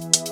the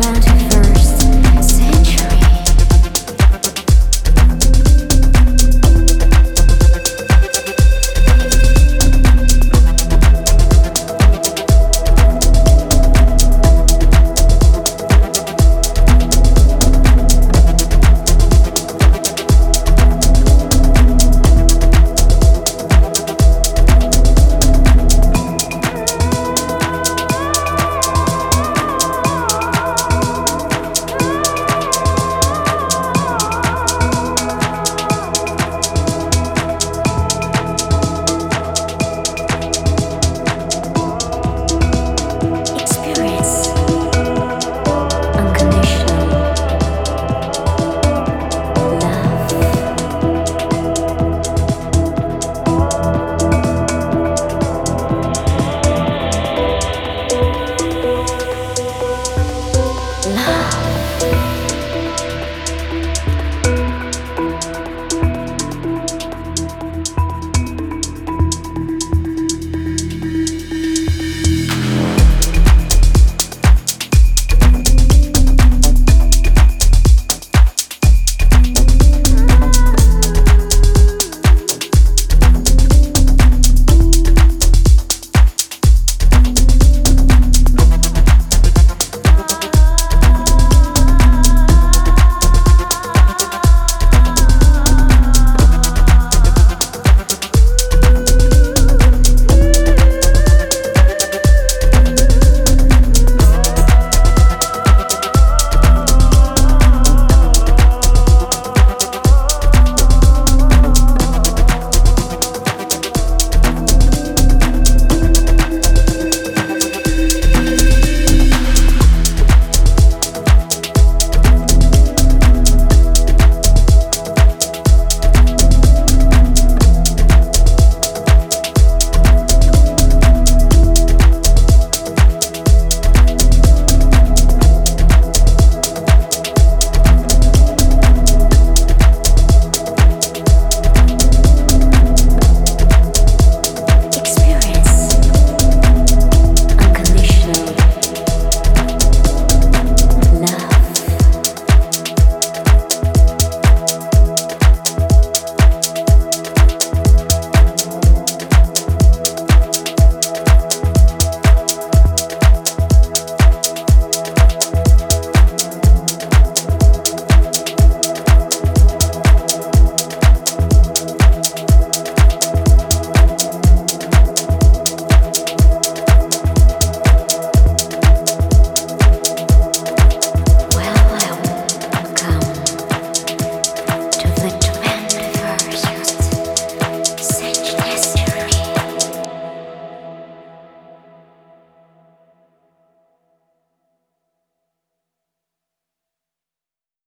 21st